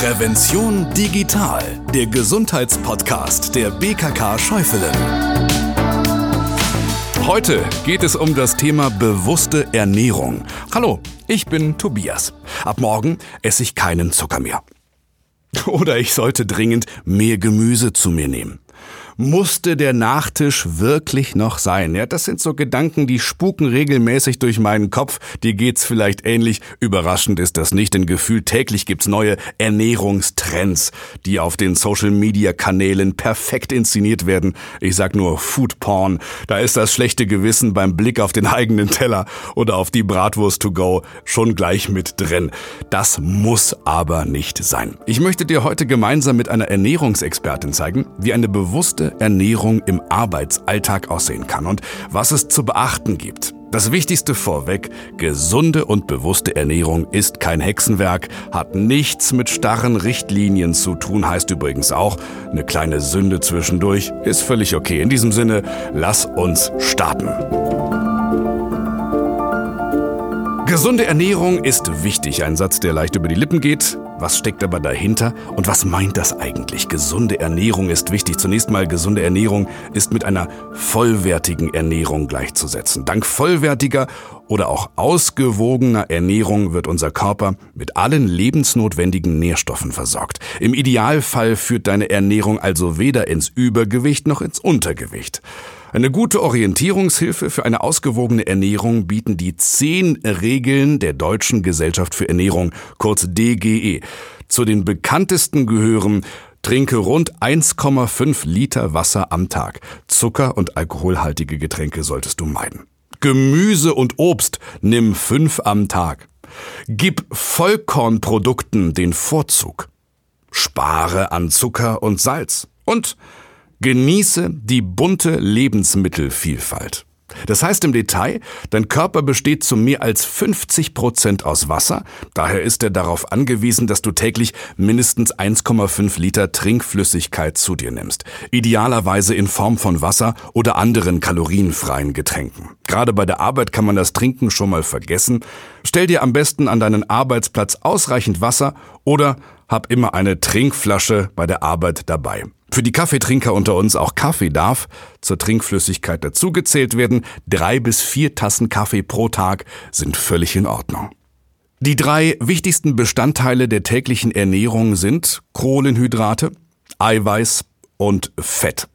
Prävention digital, der Gesundheitspodcast der BKK Schäufelen. Heute geht es um das Thema bewusste Ernährung. Hallo, ich bin Tobias. Ab morgen esse ich keinen Zucker mehr. Oder ich sollte dringend mehr Gemüse zu mir nehmen. Musste der Nachtisch wirklich noch sein? Ja, das sind so Gedanken, die spuken regelmäßig durch meinen Kopf. Dir geht's vielleicht ähnlich. Überraschend ist das nicht, denn gefühlt täglich gibt's neue Ernährungstrends, die auf den Social Media Kanälen perfekt inszeniert werden. Ich sag nur Food Porn. Da ist das schlechte Gewissen beim Blick auf den eigenen Teller oder auf die Bratwurst to go schon gleich mit drin. Das muss aber nicht sein. Ich möchte dir heute gemeinsam mit einer Ernährungsexpertin zeigen, wie eine bewusste Ernährung im Arbeitsalltag aussehen kann und was es zu beachten gibt. Das Wichtigste vorweg, gesunde und bewusste Ernährung ist kein Hexenwerk, hat nichts mit starren Richtlinien zu tun, heißt übrigens auch, eine kleine Sünde zwischendurch ist völlig okay. In diesem Sinne, lass uns starten. Gesunde Ernährung ist wichtig, ein Satz, der leicht über die Lippen geht. Was steckt aber dahinter und was meint das eigentlich? Gesunde Ernährung ist wichtig. Zunächst mal, gesunde Ernährung ist mit einer vollwertigen Ernährung gleichzusetzen. Dank vollwertiger oder auch ausgewogener Ernährung wird unser Körper mit allen lebensnotwendigen Nährstoffen versorgt. Im Idealfall führt deine Ernährung also weder ins Übergewicht noch ins Untergewicht. Eine gute Orientierungshilfe für eine ausgewogene Ernährung bieten die zehn Regeln der Deutschen Gesellschaft für Ernährung, kurz DGE. Zu den bekanntesten gehören Trinke rund 1,5 Liter Wasser am Tag. Zucker und alkoholhaltige Getränke solltest du meiden. Gemüse und Obst nimm fünf am Tag. Gib Vollkornprodukten den Vorzug. Spare an Zucker und Salz. Und Genieße die bunte Lebensmittelvielfalt. Das heißt im Detail, dein Körper besteht zu mehr als 50 Prozent aus Wasser, daher ist er darauf angewiesen, dass du täglich mindestens 1,5 Liter Trinkflüssigkeit zu dir nimmst. Idealerweise in Form von Wasser oder anderen kalorienfreien Getränken. Gerade bei der Arbeit kann man das Trinken schon mal vergessen. Stell dir am besten an deinen Arbeitsplatz ausreichend Wasser oder hab immer eine Trinkflasche bei der Arbeit dabei. Für die Kaffeetrinker unter uns auch Kaffee darf zur Trinkflüssigkeit dazugezählt werden. Drei bis vier Tassen Kaffee pro Tag sind völlig in Ordnung. Die drei wichtigsten Bestandteile der täglichen Ernährung sind Kohlenhydrate, Eiweiß und Fett.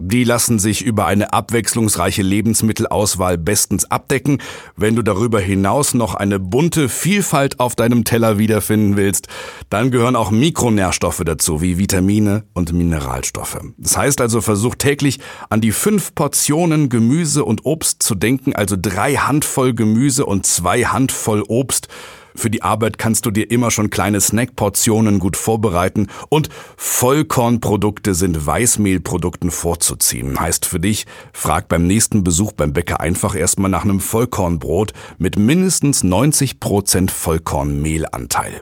Die lassen sich über eine abwechslungsreiche Lebensmittelauswahl bestens abdecken. Wenn du darüber hinaus noch eine bunte Vielfalt auf deinem Teller wiederfinden willst, dann gehören auch Mikronährstoffe dazu, wie Vitamine und Mineralstoffe. Das heißt also, versuch täglich an die fünf Portionen Gemüse und Obst zu denken, also drei Handvoll Gemüse und zwei Handvoll Obst für die Arbeit kannst du dir immer schon kleine Snackportionen gut vorbereiten und Vollkornprodukte sind Weißmehlprodukten vorzuziehen. Heißt für dich, frag beim nächsten Besuch beim Bäcker einfach erstmal nach einem Vollkornbrot mit mindestens 90 Prozent Vollkornmehlanteil.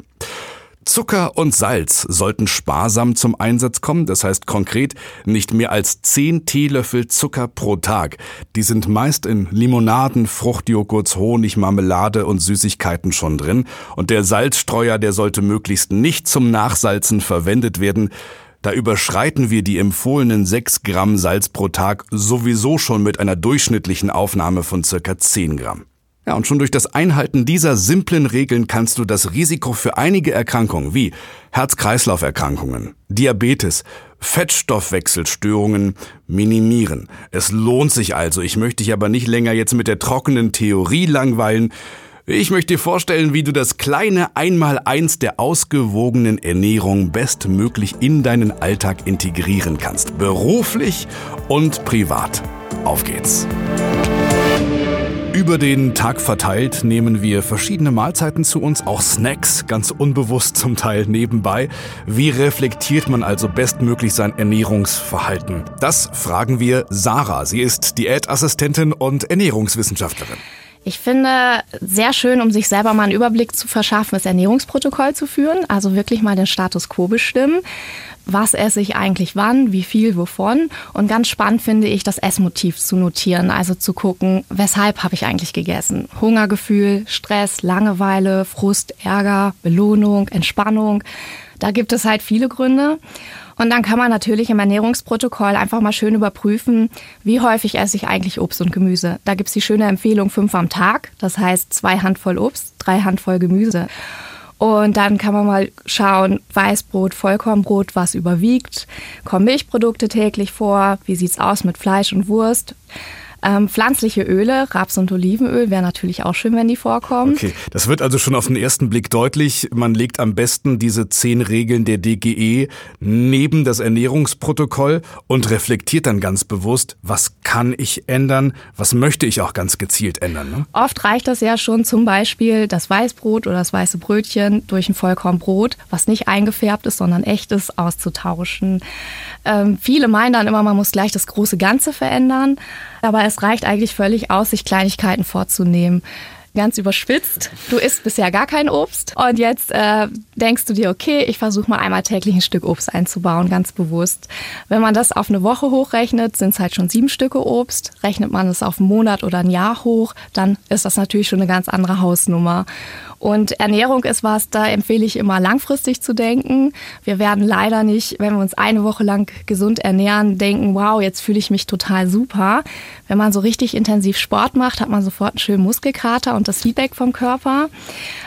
Zucker und Salz sollten sparsam zum Einsatz kommen, das heißt konkret nicht mehr als 10 Teelöffel Zucker pro Tag. Die sind meist in Limonaden, Fruchtjoghurts, Honig, Marmelade und Süßigkeiten schon drin. Und der Salzstreuer, der sollte möglichst nicht zum Nachsalzen verwendet werden. Da überschreiten wir die empfohlenen 6 Gramm Salz pro Tag sowieso schon mit einer durchschnittlichen Aufnahme von circa 10 Gramm. Ja, und schon durch das Einhalten dieser simplen Regeln kannst du das Risiko für einige Erkrankungen wie Herz-Kreislauf-Erkrankungen, Diabetes, Fettstoffwechselstörungen minimieren. Es lohnt sich also. Ich möchte dich aber nicht länger jetzt mit der trockenen Theorie langweilen. Ich möchte dir vorstellen, wie du das kleine Einmaleins der ausgewogenen Ernährung bestmöglich in deinen Alltag integrieren kannst. Beruflich und privat. Auf geht's. Über den Tag verteilt nehmen wir verschiedene Mahlzeiten zu uns, auch Snacks, ganz unbewusst zum Teil nebenbei. Wie reflektiert man also bestmöglich sein Ernährungsverhalten? Das fragen wir Sarah. Sie ist Diätassistentin und Ernährungswissenschaftlerin. Ich finde sehr schön, um sich selber mal einen Überblick zu verschaffen, das Ernährungsprotokoll zu führen, also wirklich mal den Status quo bestimmen. Was esse ich eigentlich wann, wie viel, wovon? Und ganz spannend finde ich, das Essmotiv zu notieren, also zu gucken, weshalb habe ich eigentlich gegessen? Hungergefühl, Stress, Langeweile, Frust, Ärger, Belohnung, Entspannung. Da gibt es halt viele Gründe. Und dann kann man natürlich im Ernährungsprotokoll einfach mal schön überprüfen, wie häufig esse ich eigentlich Obst und Gemüse. Da gibt es die schöne Empfehlung fünf am Tag, das heißt zwei Handvoll Obst, drei Handvoll Gemüse. Und dann kann man mal schauen, Weißbrot, Vollkornbrot, was überwiegt. Kommen Milchprodukte täglich vor? Wie sieht's aus mit Fleisch und Wurst? Ähm, pflanzliche Öle, Raps- und Olivenöl wäre natürlich auch schön, wenn die vorkommen. Okay, das wird also schon auf den ersten Blick deutlich. Man legt am besten diese zehn Regeln der DGE neben das Ernährungsprotokoll und reflektiert dann ganz bewusst, was kann ich ändern, was möchte ich auch ganz gezielt ändern. Ne? Oft reicht das ja schon zum Beispiel das Weißbrot oder das weiße Brötchen durch ein Vollkornbrot, was nicht eingefärbt ist, sondern echtes, auszutauschen. Ähm, viele meinen dann immer, man muss gleich das große Ganze verändern. Aber es reicht eigentlich völlig aus, sich Kleinigkeiten vorzunehmen ganz überspitzt. Du isst bisher gar kein Obst und jetzt äh, denkst du dir, okay, ich versuche mal einmal täglich ein Stück Obst einzubauen, ganz bewusst. Wenn man das auf eine Woche hochrechnet, sind es halt schon sieben Stücke Obst. Rechnet man es auf einen Monat oder ein Jahr hoch, dann ist das natürlich schon eine ganz andere Hausnummer. Und Ernährung ist was, da empfehle ich immer langfristig zu denken. Wir werden leider nicht, wenn wir uns eine Woche lang gesund ernähren, denken, wow, jetzt fühle ich mich total super. Wenn man so richtig intensiv Sport macht, hat man sofort einen schönen Muskelkater und das Feedback vom Körper.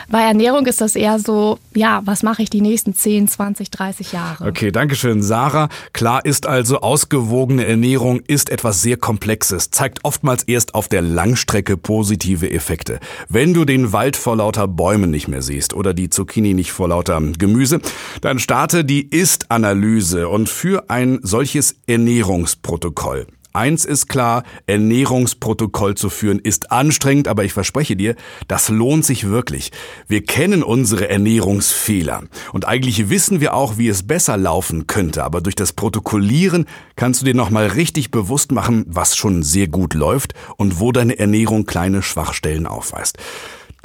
Bei Ernährung ist das eher so, ja, was mache ich die nächsten 10, 20, 30 Jahre? Okay, danke schön, Sarah. Klar ist also, ausgewogene Ernährung ist etwas sehr Komplexes, zeigt oftmals erst auf der Langstrecke positive Effekte. Wenn du den Wald vor lauter Bäumen nicht mehr siehst oder die Zucchini nicht vor lauter Gemüse, dann starte die Ist-Analyse und für ein solches Ernährungsprotokoll. Eins ist klar, Ernährungsprotokoll zu führen ist anstrengend, aber ich verspreche dir, das lohnt sich wirklich. Wir kennen unsere Ernährungsfehler und eigentlich wissen wir auch, wie es besser laufen könnte, aber durch das Protokollieren kannst du dir nochmal richtig bewusst machen, was schon sehr gut läuft und wo deine Ernährung kleine Schwachstellen aufweist.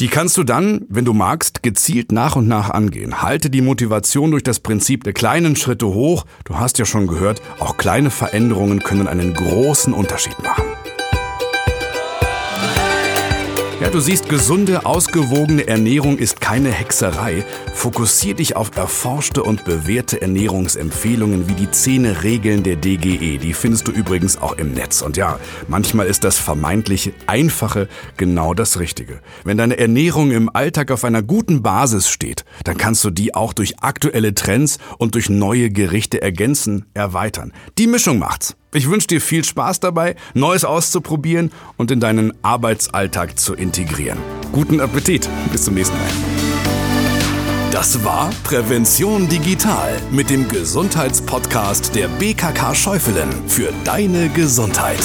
Die kannst du dann, wenn du magst, gezielt nach und nach angehen. Halte die Motivation durch das Prinzip der kleinen Schritte hoch. Du hast ja schon gehört, auch kleine Veränderungen können einen großen Unterschied machen. Ja, du siehst, gesunde, ausgewogene Ernährung ist keine Hexerei. Fokussier dich auf erforschte und bewährte Ernährungsempfehlungen wie die zehn Regeln der DGE. Die findest du übrigens auch im Netz. Und ja, manchmal ist das vermeintlich Einfache genau das Richtige. Wenn deine Ernährung im Alltag auf einer guten Basis steht, dann kannst du die auch durch aktuelle Trends und durch neue Gerichte ergänzen, erweitern. Die Mischung macht's. Ich wünsche dir viel Spaß dabei, Neues auszuprobieren und in deinen Arbeitsalltag zu integrieren. Guten Appetit. Bis zum nächsten Mal. Das war Prävention Digital mit dem Gesundheitspodcast der BKK Schäufelen für deine Gesundheit.